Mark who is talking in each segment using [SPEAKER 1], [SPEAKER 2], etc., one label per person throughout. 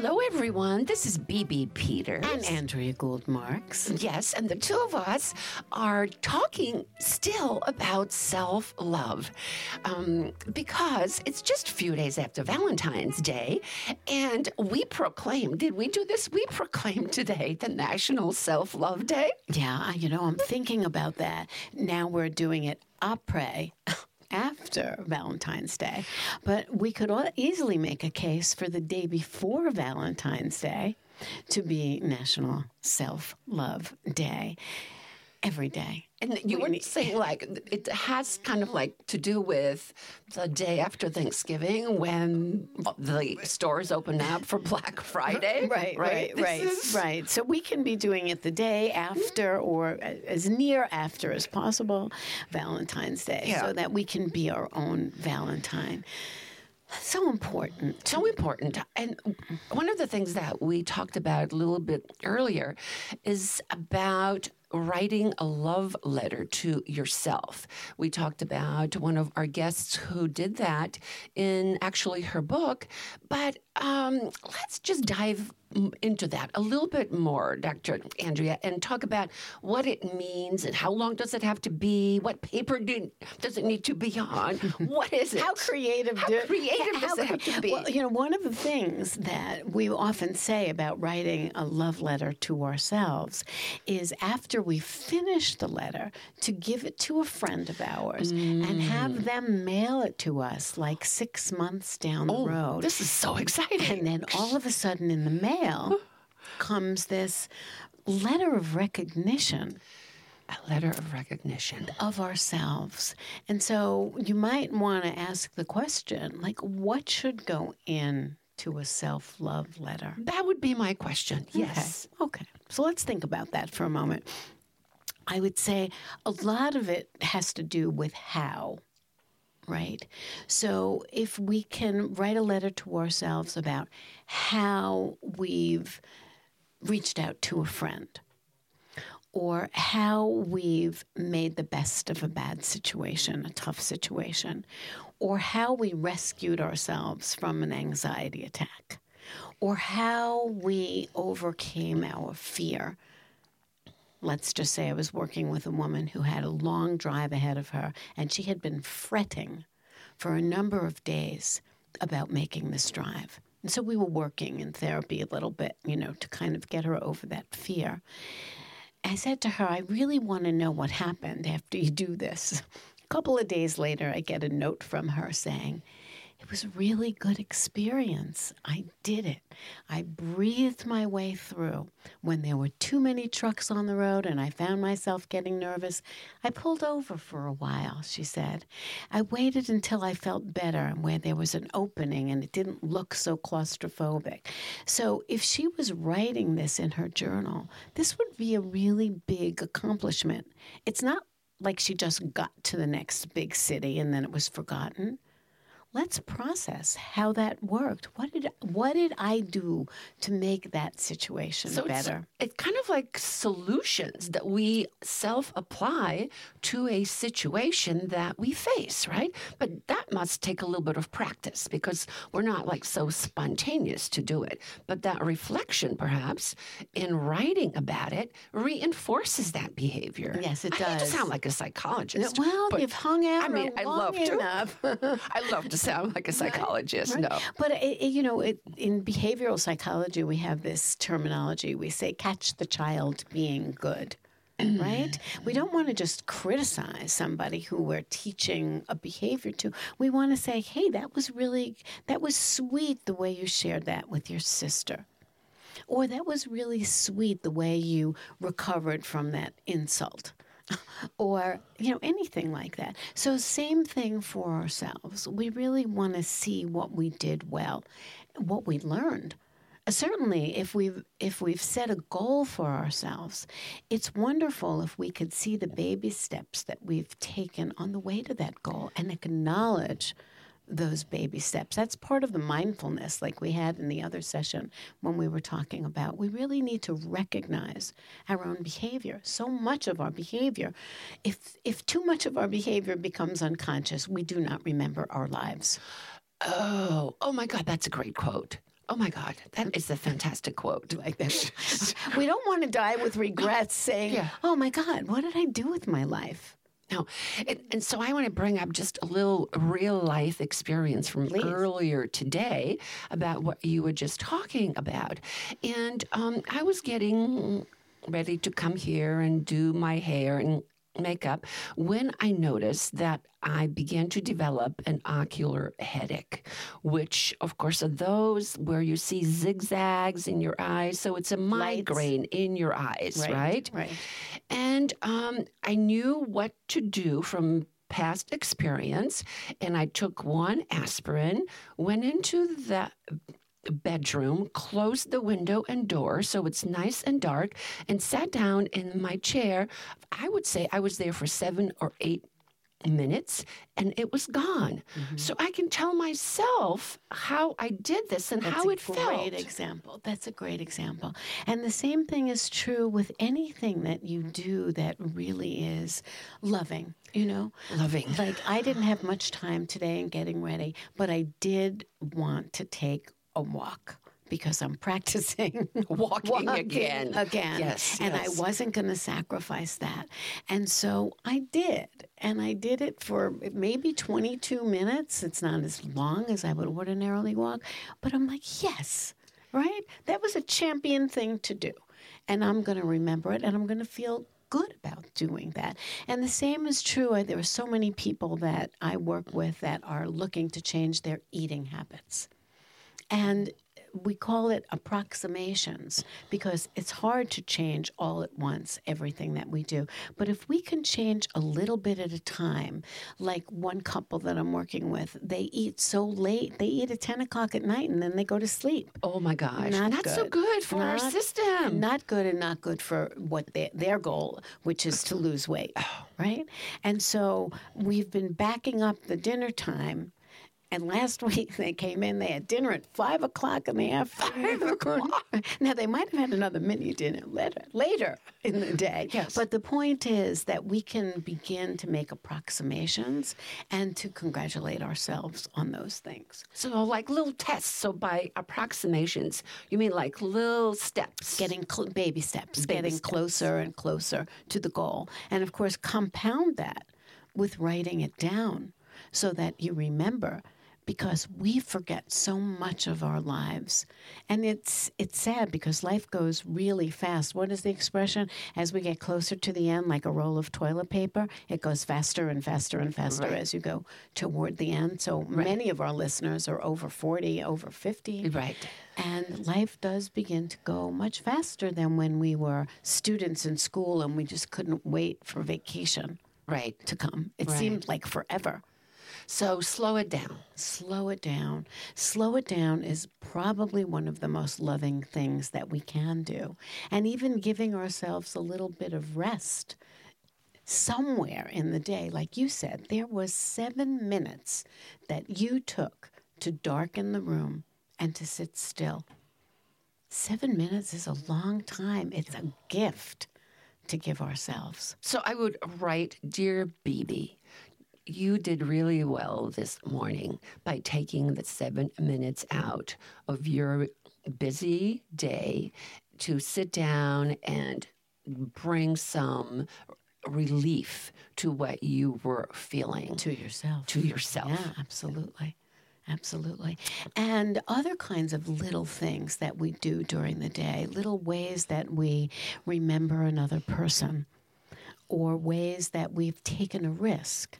[SPEAKER 1] Hello, everyone. This is BB Peters.
[SPEAKER 2] And Andrea Gould Marks.
[SPEAKER 1] Yes, and the two of us are talking still about self love um, because it's just a few days after Valentine's Day, and we proclaim, did we do this? We proclaimed today the National Self Love Day.
[SPEAKER 2] Yeah, you know, I'm thinking about that. Now we're doing it après. after Valentine's Day. But we could easily make a case for the day before Valentine's Day to be National Self Love Day every day.
[SPEAKER 1] And you wouldn't say like it has kind of like to do with the day after Thanksgiving when the stores open up for Black Friday.
[SPEAKER 2] right, right, right, right, is... right. So we can be doing it the day after or as near after as possible Valentine's Day yeah. so that we can be our own Valentine. So important.
[SPEAKER 1] So important. And one of the things that we talked about a little bit earlier is about writing a love letter to yourself. We talked about one of our guests who did that in actually her book, but um, let's just dive into that a little bit more, Dr. Andrea, and talk about what it means and how long does it have to be? What paper do, does it need to be on? What is it?
[SPEAKER 2] how creative?
[SPEAKER 1] How
[SPEAKER 2] do,
[SPEAKER 1] creative how, does it have to be?
[SPEAKER 2] Well, you know, one of the things that we often say about writing a love letter to ourselves is after we finish the letter, to give it to a friend of ours mm. and have them mail it to us like six months down
[SPEAKER 1] oh,
[SPEAKER 2] the road.
[SPEAKER 1] This is so exciting.
[SPEAKER 2] And then all of a sudden in the mail mail comes this letter of recognition
[SPEAKER 1] a letter of recognition
[SPEAKER 2] of ourselves. And so you might want to ask the question like, what should go in to a self love letter?
[SPEAKER 1] That would be my question. Yes.
[SPEAKER 2] Okay. okay. So let's think about that for a moment. I would say a lot of it has to do with how right? So if we can write a letter to ourselves about how we've reached out to a friend or how we've made the best of a bad situation, a tough situation, or how we rescued ourselves from an anxiety attack, or how we overcame our fear let's just say I was working with a woman who had a long drive ahead of her, and she had been fretting for a number of days about making this drive. And so we were working in therapy a little bit, you know, to kind of get her over that fear. I said to her, I really want to know what happened after you do this. A couple of days later, I get a note from her saying, it was a really good experience. I did it. I breathed my way through. When there were too many trucks on the road and I found myself getting nervous, I pulled over for a while, she said. I waited until I felt better and where there was an opening and it didn't look so claustrophobic. So if she was writing this in her journal, this would be a really big accomplishment. It's not like she just got to the next big city and then it was forgotten let's process how that worked. What did what did I do to make that situation
[SPEAKER 1] so
[SPEAKER 2] better?
[SPEAKER 1] It's, it's kind of like solutions that we self apply to a situation that we face, right? But that must take a little bit of practice because we're not like so spontaneous to do it. But that reflection, perhaps, in writing about it, reinforces that behavior.
[SPEAKER 2] Yes, it
[SPEAKER 1] I
[SPEAKER 2] does.
[SPEAKER 1] I sound like a psychologist.
[SPEAKER 2] Well, you've hung out.
[SPEAKER 1] I mean,
[SPEAKER 2] I
[SPEAKER 1] love
[SPEAKER 2] enough.
[SPEAKER 1] to. I love to sound like a psychologist.
[SPEAKER 2] Right.
[SPEAKER 1] No,
[SPEAKER 2] but it, you know, it, in behavioral psychology, we have this terminology. We say, "Catch the child being good." right? We don't want to just criticize somebody who we're teaching a behavior to. We want to say, hey, that was really, that was sweet the way you shared that with your sister. Or that was really sweet the way you recovered from that insult. Or you know anything like that. So same thing for ourselves. We really want to see what we did well what we learned. Uh, certainly if we've if we've set a goal for ourselves it's wonderful if we could see the baby steps that we've taken on the way to that goal and acknowledge those baby steps. That's part of the mindfulness, like we had in the other session when we were talking about. We really need to recognize our own behavior. So much of our behavior, if if too much of our behavior becomes unconscious, we do not remember our lives.
[SPEAKER 1] Oh, oh my God, that's a great quote. Oh my God, that is a fantastic quote.
[SPEAKER 2] Like that. we don't want to die with regrets saying,
[SPEAKER 1] Yeah.
[SPEAKER 2] oh my God, what did I do with my life?
[SPEAKER 1] No, and, and so I want to bring up just a little real life experience from
[SPEAKER 2] Please.
[SPEAKER 1] earlier today about what you were just talking about. And um, I was getting ready to come here and do my hair and makeup when I noticed that I began to develop an ocular headache, which, of course, are those where you see zigzags in your eyes. So it's a migraine in your eyes, right?
[SPEAKER 2] Right.
[SPEAKER 1] And um, I knew what to do from past experience. And I took one aspirin, went into the bedroom, closed the window and door so it's nice and dark, and sat down in my chair. I would say I was there for seven or eight minutes and it was gone. Mm-hmm. So I can tell myself how I did this and
[SPEAKER 2] That's
[SPEAKER 1] how
[SPEAKER 2] a
[SPEAKER 1] it
[SPEAKER 2] great
[SPEAKER 1] felt.
[SPEAKER 2] example. That's a great example. And the same thing is true with anything that you do that really is loving, you know?
[SPEAKER 1] Loving.
[SPEAKER 2] Like I didn't have much time today in getting ready, but I did want to take a walk because I'm practicing
[SPEAKER 1] Walking again.
[SPEAKER 2] Again.
[SPEAKER 1] Yes,
[SPEAKER 2] And
[SPEAKER 1] yes.
[SPEAKER 2] I wasn't going to sacrifice that. And so I did. And I did it for maybe 22 minutes. It's not as long as I would ordinarily walk, but I'm like, yes, right? That was a champion thing to do. And I'm going to remember it and I'm going to feel good about doing that. And the same is true. There are so many people that I work with that are looking to change their eating habits. And we call it approximations because it's hard to change all at once everything that we do. But if we can change a little bit at a time, like one couple that I'm working with, they eat so late, they eat at 10 o'clock at night and then they go to sleep.
[SPEAKER 1] Oh my gosh.
[SPEAKER 2] Not
[SPEAKER 1] Not, so
[SPEAKER 2] good.
[SPEAKER 1] good for our system.
[SPEAKER 2] Not good and not good for what their, their goal, which is to lose weight, oh. right? And so we've been backing up the dinner time. And last week they came in, they had dinner at five o'clock in the afternoon. now they might have had another mini dinner later, later in the day.
[SPEAKER 1] Yes.
[SPEAKER 2] But the point is that we can begin to make approximations and to congratulate ourselves on those things.
[SPEAKER 1] So, like little tests. So, by approximations, you mean like little steps?
[SPEAKER 2] getting cl- baby steps,
[SPEAKER 1] Baby
[SPEAKER 2] getting
[SPEAKER 1] steps.
[SPEAKER 2] closer and closer to the goal. And of course, compound that with writing it down so that you remember because we forget so much of our lives. And it's it's sad because life goes really fast. What is the expression? As we get closer to the end like a roll of toilet paper, it goes faster and faster and faster
[SPEAKER 1] Right.
[SPEAKER 2] as you go toward the end. So many of our listeners are over 40, over 50.
[SPEAKER 1] Right.
[SPEAKER 2] And life does begin to go much faster than when we were students in school and we just couldn't wait for vacation
[SPEAKER 1] Right.
[SPEAKER 2] to come. It
[SPEAKER 1] Right.
[SPEAKER 2] seemed like forever.
[SPEAKER 1] So, slow it down.
[SPEAKER 2] Slow it down. Slow it down is probably one of the most loving things that we can do. And even giving ourselves a little bit of rest somewhere in the day. Like you said, there was seven minutes that you took to darken the room and to sit still. Seven minutes is a long time. It's a gift to give ourselves.
[SPEAKER 1] So, I would write Dear BB, you did really well this morning by taking the seven minutes out of your busy day to sit down and bring some relief to what you were feeling
[SPEAKER 2] To yourself.
[SPEAKER 1] to yourself.
[SPEAKER 2] Yeah, absolutely. Absolutely. And other kinds of little things that we do during the day, little ways that we remember another person or ways that we've taken a risk.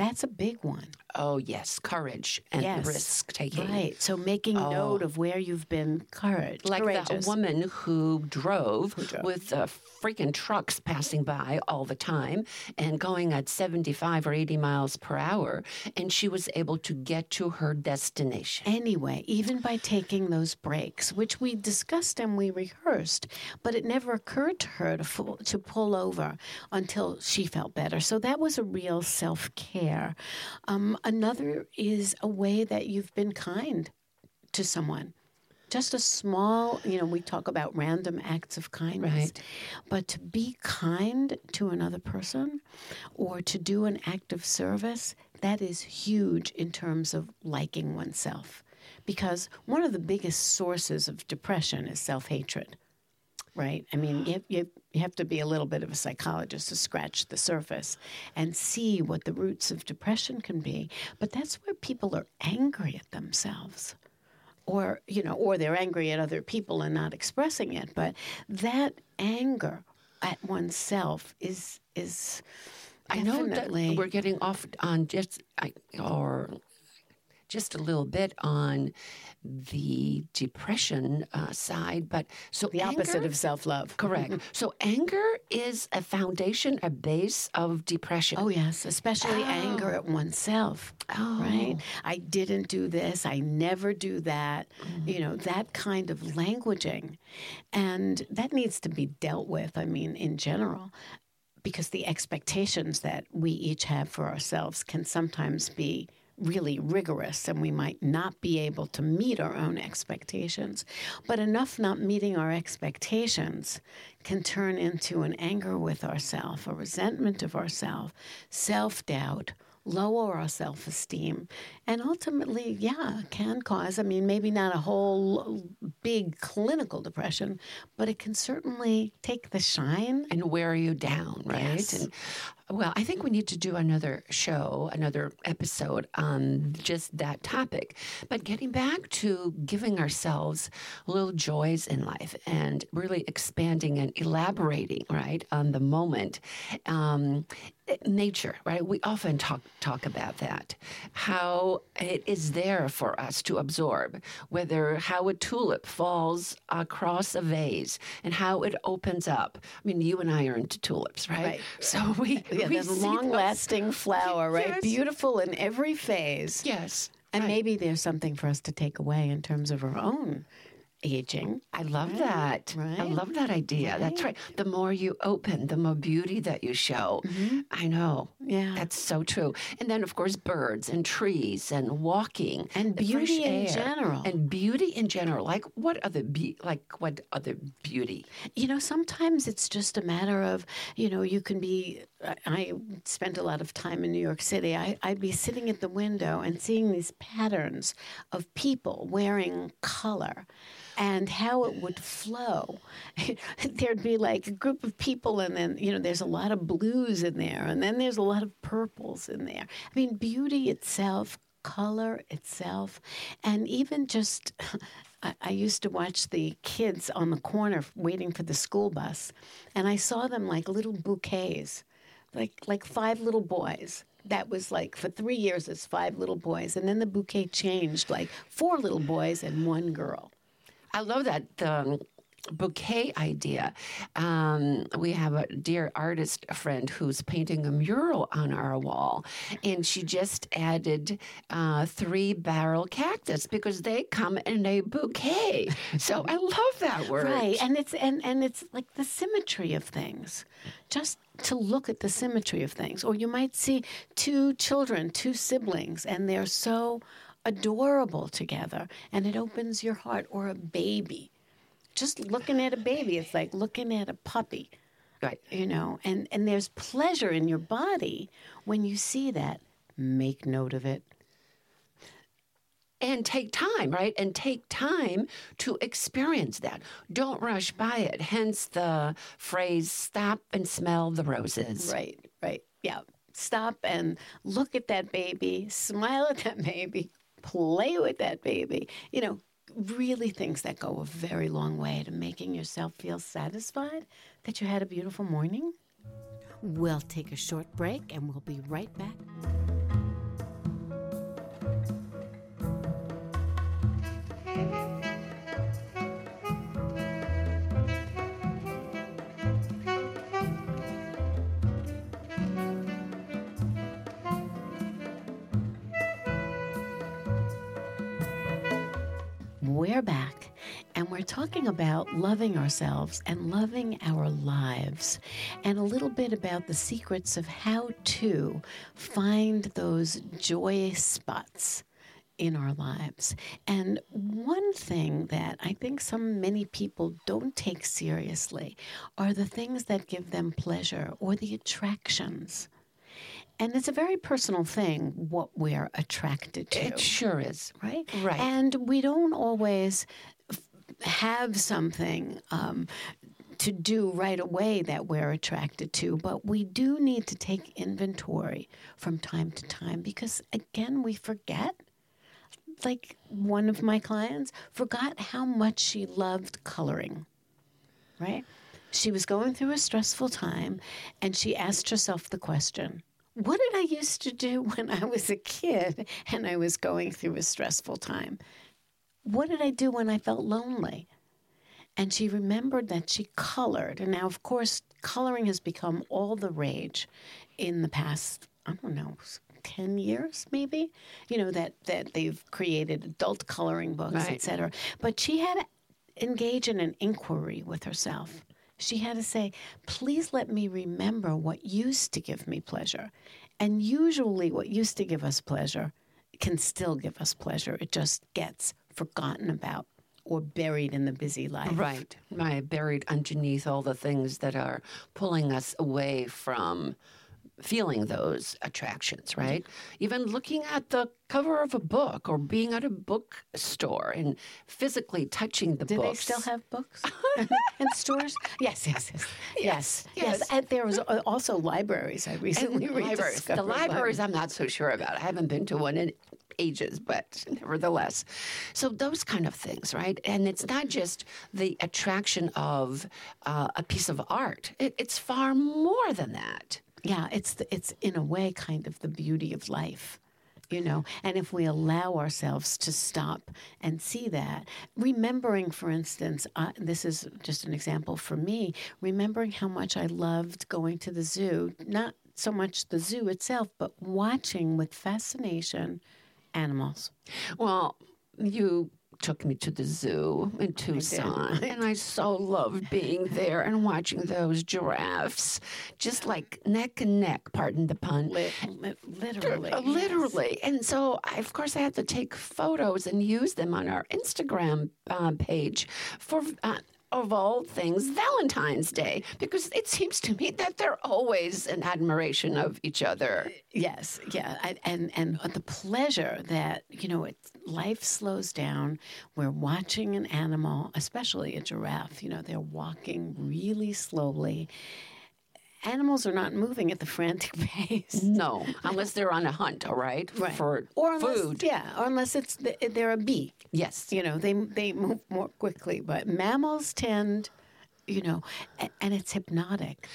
[SPEAKER 2] That's a big one.
[SPEAKER 1] Oh, yes, courage and
[SPEAKER 2] Yes.
[SPEAKER 1] risk taking.
[SPEAKER 2] Right. So making note of where you've been courage,
[SPEAKER 1] Like that woman who drove,
[SPEAKER 2] drove.
[SPEAKER 1] with uh, freaking trucks passing by all the time and going at 75 or 80 miles per hour. And she was able to get to her destination.
[SPEAKER 2] Anyway, even by taking those breaks, which we discussed and we rehearsed, but it never occurred to her to, to pull over until she felt better. So that was a real self care. Um, another is a way that you've been kind to someone. Just a small, you know, we talk about random acts of kindness.
[SPEAKER 1] Right.
[SPEAKER 2] But to be kind to another person or to do an act of service, that is huge in terms of liking oneself. because one of the biggest sources of depression is self hatred. Right? I mean, you, you, you have to be a little bit of a psychologist to scratch the surface and see what the roots of depression can be. But that's where people are angry at themselves or you know or they're angry at other people and not expressing it but that anger at oneself is is
[SPEAKER 1] I know that we're getting off on just I, or just a little bit on the depression uh, side, but so
[SPEAKER 2] the opposite
[SPEAKER 1] anger-
[SPEAKER 2] of self-love
[SPEAKER 1] correct. so anger is a foundation, a base of depression.
[SPEAKER 2] Oh yes, especially anger at oneself.
[SPEAKER 1] Oh.
[SPEAKER 2] Right? I didn't do this. I never do that. You know, that kind of languaging. And that needs to be dealt with, I mean, in general, because the expectations that we each have for ourselves can sometimes be really rigorous and we might not be able to meet our own expectations. But enough not meeting our expectations can turn into an anger with ourselves, a resentment of ourselves, self doubt, lower our self esteem, and ultimately, yeah, can cause, I mean, maybe not a whole big clinical depression, but it can certainly take the shine.
[SPEAKER 1] and wear you down, right?
[SPEAKER 2] Yes.
[SPEAKER 1] And well, I think we need to do another show, another episode on just that topic. But getting back to giving ourselves little joys in life and really expanding and elaborating, right, on the moment. Um, nature, right? We often talk talk about that. How it is there for us to absorb, whether how a tulip falls across a vase and how it opens up. I mean, you and I are into tulips, right?
[SPEAKER 2] Right.
[SPEAKER 1] So we
[SPEAKER 2] Yeah, the long-lasting flower, right?
[SPEAKER 1] Yes.
[SPEAKER 2] Beautiful in every phase.
[SPEAKER 1] Yes.
[SPEAKER 2] And
[SPEAKER 1] right.
[SPEAKER 2] maybe there's something for us to take away in terms of our own aging.
[SPEAKER 1] I love that.
[SPEAKER 2] Right.
[SPEAKER 1] I love that idea. That's right. The more you open, the more beauty that you show. Mm-hmm. I know.
[SPEAKER 2] Yeah.
[SPEAKER 1] That's so true. And then, of course, birds and trees and walking
[SPEAKER 2] And beauty in general.
[SPEAKER 1] And beauty in general. Like what other be- like what other beauty?
[SPEAKER 2] You know, sometimes it's just a matter of, you know, you can be. I- I spent a lot of time in New York City. I, I'd be sitting at the window and seeing these patterns of people wearing color and how it would flow. There'd be like a group of people, and then, you know, there's a lot of blues in there, and then there's a lot of purples in there. I mean, beauty itself color itself, and even just. I, I used to watch the kids on the corner waiting for the school bus, and I saw them like little bouquets, like like five little boys. That was like for three years, it's five little boys, and then the bouquet changed like four little boys and one girl.
[SPEAKER 1] I love that the bouquet idea. Um, we have a dear artist friend who's painting a mural on our wall, and she just added uh, three barrel cactus because they come in a bouquet. So I love that word.
[SPEAKER 2] Right, and it's and and it's like the symmetry of things. Just to look at the symmetry of things, or you might see two children, two siblings, and they're so adorable together, and it opens your heart. Or a baby, just looking at a baby, it's like looking at a puppy.
[SPEAKER 1] Right.
[SPEAKER 2] You know, and and there's pleasure in your body when you see that. Make note of it.
[SPEAKER 1] and take time, right? And take time to experience that. Don't rush by it. Hence the phrase stop and smell the roses.
[SPEAKER 2] Right, right. Yeah. Stop and look at that baby, smile at that baby, play with that baby. You know, really things that go a very long way to making yourself feel satisfied that you had a beautiful morning. We'll take a short break and we'll be right back. Talking about loving ourselves and loving our lives, and a little bit about the secrets of how to find those joy spots in our lives. And one thing that I think some many people don't take seriously are the things that give them pleasure or the attractions. And it's a very personal thing what we're attracted to.
[SPEAKER 1] It sure is.
[SPEAKER 2] right?
[SPEAKER 1] Right.
[SPEAKER 2] And we don't always have something um, to do right away that we're attracted to, but we do need to take inventory from time to time because, again, we forget. Like one of my clients forgot how much she loved coloring, right? She was going through a stressful time and she asked herself the question What did I used to do when I was a kid and I was going through a stressful time? What did I do when I felt lonely? And she remembered that she colored. And now, of course, coloring has become all the rage in the past, I don't know, 10 years maybe, you know, that, that they've created adult coloring books,
[SPEAKER 1] Right.
[SPEAKER 2] et cetera. But she had to engage in an inquiry with herself. She had to say, please let me remember what used to give me pleasure. And usually, what used to give us pleasure can still give us pleasure. It just gets forgotten about or buried in the busy life.
[SPEAKER 1] Right, right, buried underneath all the things that are pulling us away from feeling those attractions, right? Even looking at the cover of a book or being at a bookstore and physically touching the books.
[SPEAKER 2] Do they still have books in stores? Yes, yes, yes, yes, yes. And there was also libraries. I recently
[SPEAKER 1] libraries. The libraries, I'm not so sure about. I haven't been to one in ages, but nevertheless. So those kind of things, right? And it's not just the attraction of uh, a piece of art. It, it's far more than that.
[SPEAKER 2] Yeah, it's the, it's in a way kind of the beauty of life. You know, and if we allow ourselves to stop and see that, remembering, for instance, uh, this is just an example for me, remembering how much I loved going to the zoo, not so much the zoo itself, but watching with fascination animals.
[SPEAKER 1] Well, you took me to the zoo in Tucson, and I so loved being there and watching those giraffes, just like neck and neck. Pardon the pun.
[SPEAKER 2] Li- li- literally.
[SPEAKER 1] Uh, Literally. And so, I, of course, I had to take photos and use them on our Instagram uh, page for. Uh, of all things, Valentine's Day, because it seems to me that they're always an admiration of each other.
[SPEAKER 2] Yes, yeah, I, and and the pleasure that you know, it, life slows down. We're watching an animal, especially a giraffe. You know, they're walking really slowly. Animals are not moving at the frantic pace.
[SPEAKER 1] No, unless they're on a hunt, all right,
[SPEAKER 2] Right.
[SPEAKER 1] for
[SPEAKER 2] or unless,
[SPEAKER 1] food.
[SPEAKER 2] yeah, or unless it's the, they're a bee.
[SPEAKER 1] Yes.
[SPEAKER 2] You know, they they move more quickly, but mammals tend, you know, and, and it's hypnotic.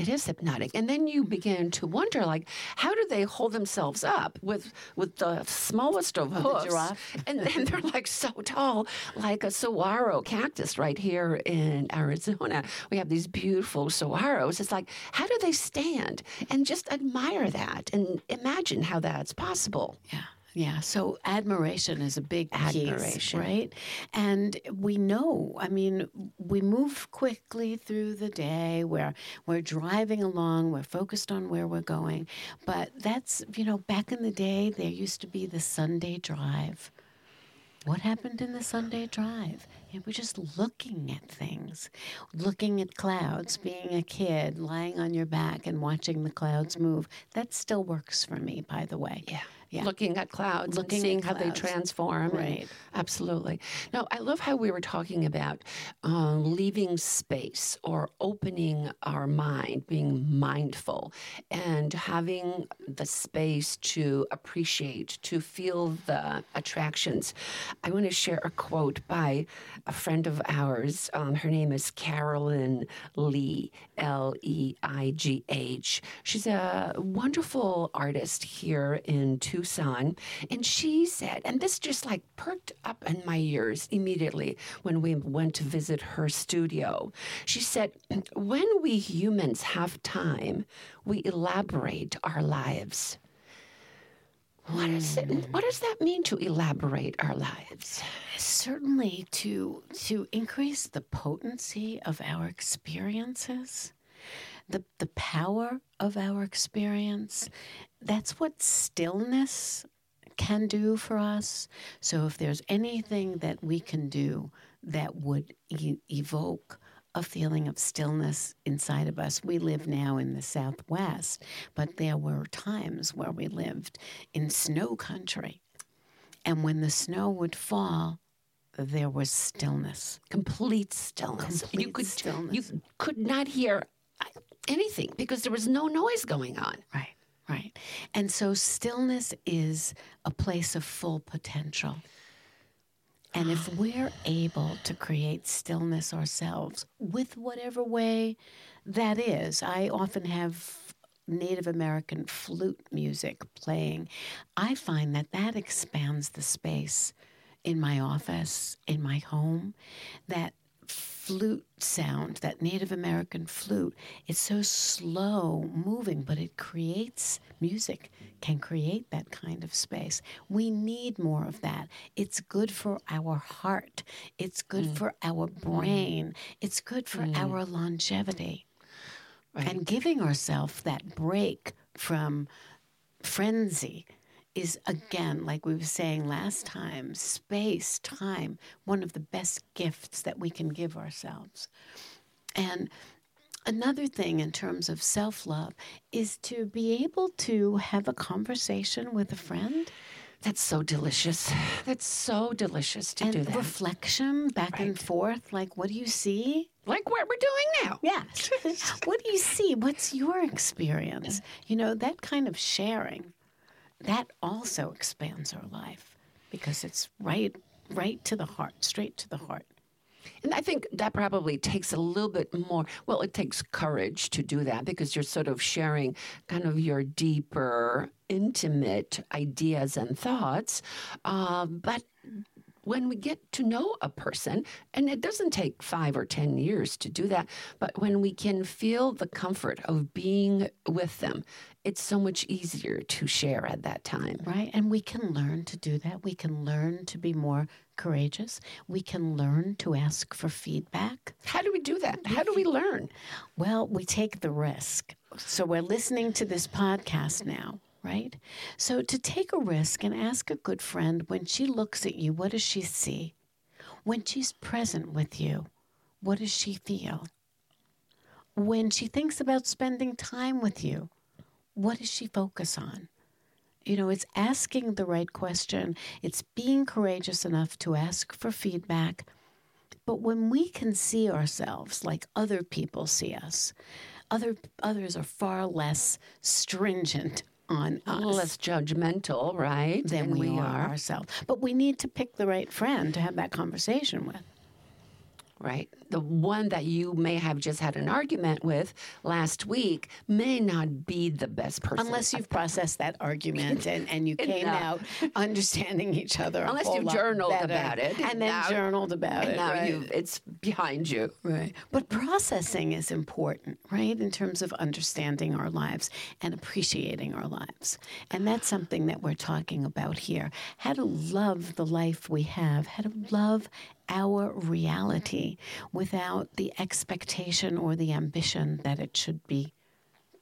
[SPEAKER 1] It is hypnotic, and then you begin to wonder, like, how do they hold themselves up with with the smallest of hoofs? And then they're like so tall, like a saguaro cactus right here in Arizona. We have these beautiful saguaros. It's like, how do they stand? And just admire that and imagine how that's possible.
[SPEAKER 2] Yeah. Yeah, so admiration is a big piece,
[SPEAKER 1] Admiration.
[SPEAKER 2] right? And we know, I mean, we move quickly through the day. We're we're driving along. We're focused on where we're going. But that's, you know, back in the day, there used to be the Sunday drive. What happened in the Sunday drive? Yeah, we're just looking at things, looking at clouds, being a kid, lying on your back and watching the clouds move. That still works for me, by the way.
[SPEAKER 1] Yeah.
[SPEAKER 2] Yeah.
[SPEAKER 1] Looking at clouds
[SPEAKER 2] Looking at
[SPEAKER 1] how they
[SPEAKER 2] clouds.
[SPEAKER 1] transform. and-
[SPEAKER 2] Right.
[SPEAKER 1] absolutely. Now, I love how we were talking about um, leaving space or opening our mind, being mindful, and having the space to appreciate, to feel the attractions. I want to share a quote by a friend of ours. Um, her name is Carolyn Leigh, L E I G H. She's a wonderful artist here in Tucson. And she said, and this just like perked up in my ears immediately when we went to visit her studio. She said, when we humans have time, we elaborate our lives. What, is it, hmm. what does that mean to elaborate our lives?
[SPEAKER 2] Certainly to to increase the potency of our experiences, the the power of our experience. That's what stillness can do for us. So if there's anything that we can do that would e- evoke a feeling of stillness inside of us. We live now in the Southwest, but there were times where we lived in snow country. And when the snow would fall, there was stillness.
[SPEAKER 1] Complete stillness.
[SPEAKER 2] Complete
[SPEAKER 1] you could
[SPEAKER 2] stillness.
[SPEAKER 1] you could not hear uh, anything because there was no noise going on.
[SPEAKER 2] Right, right. And so stillness is a place of full potential. And if ah. we're able to create stillness ourselves with whatever way that is, I often have Native American flute music playing. I find that that expands the space in my office, in my home, that flute sound, that Native American flute, it's so slow moving, but it creates music, can create that kind of space. We need more of that. It's good for our heart, it's good mm. for our brain, it's good for mm. our longevity. And giving ourselves that break from frenzy is again, like we were saying last time, space, time, one of the best gifts that we can give ourselves. And another thing in terms of self love is to be able to have a conversation with a friend.
[SPEAKER 1] That's so delicious. That's so delicious to
[SPEAKER 2] and
[SPEAKER 1] do that.
[SPEAKER 2] reflection back and forth like what do you see
[SPEAKER 1] like what we're doing now.
[SPEAKER 2] Yes. what do you see? What's your experience? You know, that kind of sharing, that also expands our life because it's right right to the heart, straight to the heart.
[SPEAKER 1] And I think that probably takes a little bit more. Well, it takes courage to do that because you're sort of sharing kind of your deeper, intimate ideas and thoughts. Uh, but when we get to know a person, and it doesn't take five or 10 years to do that, but when we can feel the comfort of being with them, it's so much easier to share at that time.
[SPEAKER 2] Right? And we can learn to do that. We can learn to be more courageous. We can learn to ask for feedback.
[SPEAKER 1] How do we do that? How do we learn?
[SPEAKER 2] Well, we take the risk. So we're listening to this podcast now, right? So to take a risk and ask a good friend when she looks at you, what does she see? When she's present with you, what does she feel? When she thinks about spending time with you, what does she focus on? You know, it's asking the right question, it's being courageous enough to ask for feedback. But when we can see ourselves like other people see us, other others are far less stringent on us
[SPEAKER 1] less judgmental, right?
[SPEAKER 2] than we, are ourselves. But we need to pick the right friend to have that conversation with.
[SPEAKER 1] Right. The one that you may have just had an argument with last week may not be the best person.
[SPEAKER 2] Unless you've processed that argument and, and you came out understanding each other.
[SPEAKER 1] Unless you've journaled
[SPEAKER 2] better.
[SPEAKER 1] about it.
[SPEAKER 2] And then
[SPEAKER 1] Now-
[SPEAKER 2] journaled about
[SPEAKER 1] and
[SPEAKER 2] it.
[SPEAKER 1] now
[SPEAKER 2] right.
[SPEAKER 1] you it's behind you.
[SPEAKER 2] Right. But processing is important, right, in terms of understanding our lives and appreciating our lives. And that's something that we're talking about here. How to love the life we have, how to love our reality without the expectation or the ambition that it should be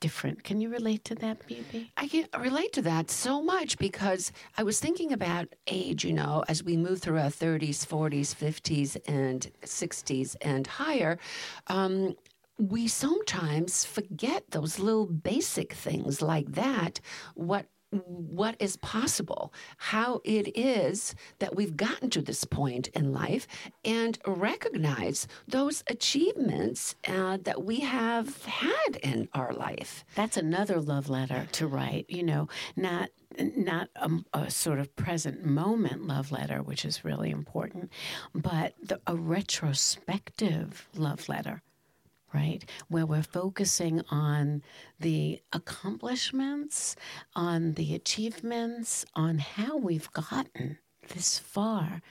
[SPEAKER 2] different. Can you relate to that, BB?
[SPEAKER 1] I can relate to that so much because I was thinking about age, you know, as we move through our 30s, 40s, 50s, and 60s and higher. Um, we sometimes forget those little basic things like that. What what is possible, how it is that we've gotten to this point in life, and recognize those achievements uh, that we have had in our life.
[SPEAKER 2] That's another love letter to write. You know, not not a, a sort of present moment love letter, which is really important, but the, a retrospective love letter, right? Where we're focusing on the accomplishments, on the achievements, on how we've gotten this far.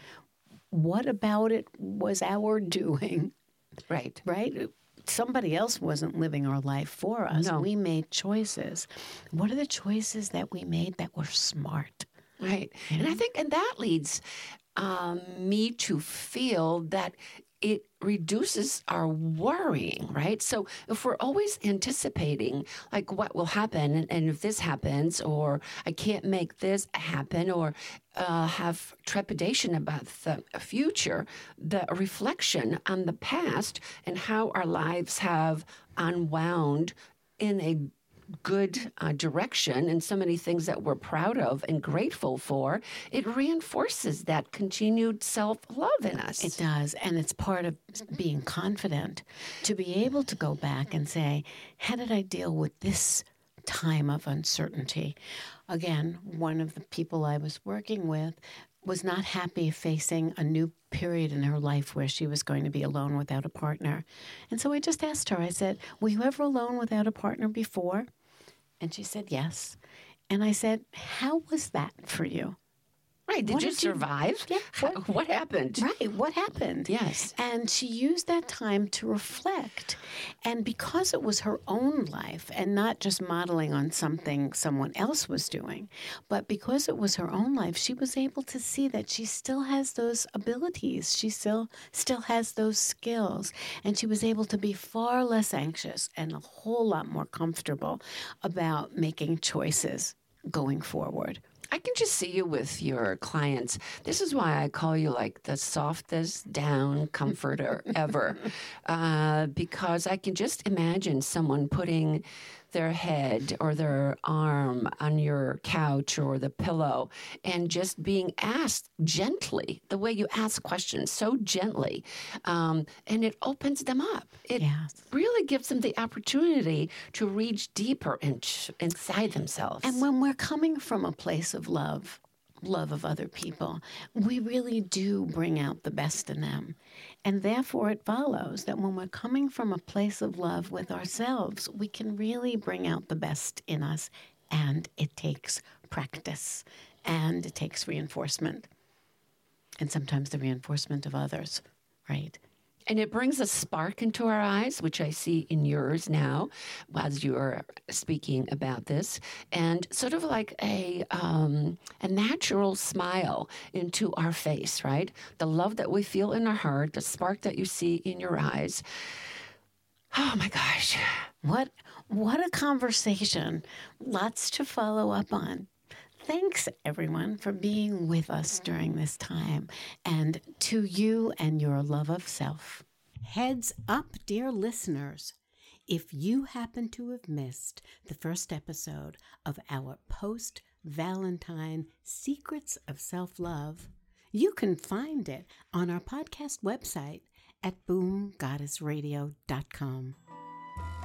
[SPEAKER 2] What about it was our doing?
[SPEAKER 1] Right.
[SPEAKER 2] right? Somebody else wasn't living our life for us.
[SPEAKER 1] No.
[SPEAKER 2] We made choices. What are the choices that we made that were smart?
[SPEAKER 1] Right. And I think, and that leads um, me to feel that it reduces our worrying, right? So if we're always anticipating like what will happen and, if this happens or I can't make this happen or uh, have trepidation about the future, the reflection on the past and how our lives have unwound in a good uh, direction and so many things that we're proud of and grateful for, it reinforces that continued self love in us.
[SPEAKER 2] It does. And it's part of being confident to be able to go back and say, how did I deal with this time of uncertainty? Again, one of the people I was working with was not happy facing a new period in her life where she was going to be alone without a partner. And so I just asked her, I said, Were you ever alone without a partner before? And she said, Yes. And I said, How was that for you?
[SPEAKER 1] Right. Did
[SPEAKER 2] What
[SPEAKER 1] you
[SPEAKER 2] did you-
[SPEAKER 1] survive?
[SPEAKER 2] Yeah, what-
[SPEAKER 1] what happened?
[SPEAKER 2] Right. What happened?
[SPEAKER 1] Yes.
[SPEAKER 2] And she used that time to reflect. And because it was her own life and not just modeling on something someone else was doing, but because it was her own life, she was able to see that she still has those abilities. She still still has those skills. And she was able to be far less anxious and a whole lot more comfortable about making choices going forward.
[SPEAKER 1] I can just see you with your clients. This is why I call you like the softest down comforter ever, uh, because I can just imagine someone putting their head or their arm on your couch or the pillow and just being asked gently, the way you ask questions, so gently. Um, and it opens them up. It
[SPEAKER 2] Yes.
[SPEAKER 1] really gives them the opportunity to reach deeper in, inside themselves.
[SPEAKER 2] And when we're coming from a place of love, love of other people, we really do bring out the best in them. And therefore, it follows that when we're coming from a place of love with ourselves, we can really bring out the best in us. And it takes practice and it takes reinforcement. And sometimes the reinforcement of others, right?
[SPEAKER 1] And it brings a spark into our eyes, which I see in yours now as you're speaking about this, and sort of like a um, a natural smile into our face, right? The love that we feel in our heart, the spark that you see in your eyes. Oh my gosh.
[SPEAKER 2] What what a conversation. Lots to follow up on. Thanks everyone for being with us during this time and to you and your love of self. Heads up, dear listeners. If you happen to have missed the first episode of our post Valentine Secrets of Self Love, you can find it on our podcast website at boomgoddessradio.com.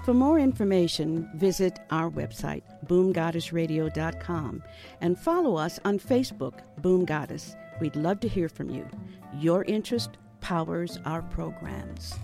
[SPEAKER 3] For more information, visit our website, boomgoddessradio.com, and follow us on Facebook, Boom Goddess. We'd love to hear from you. Your interest powers our programs.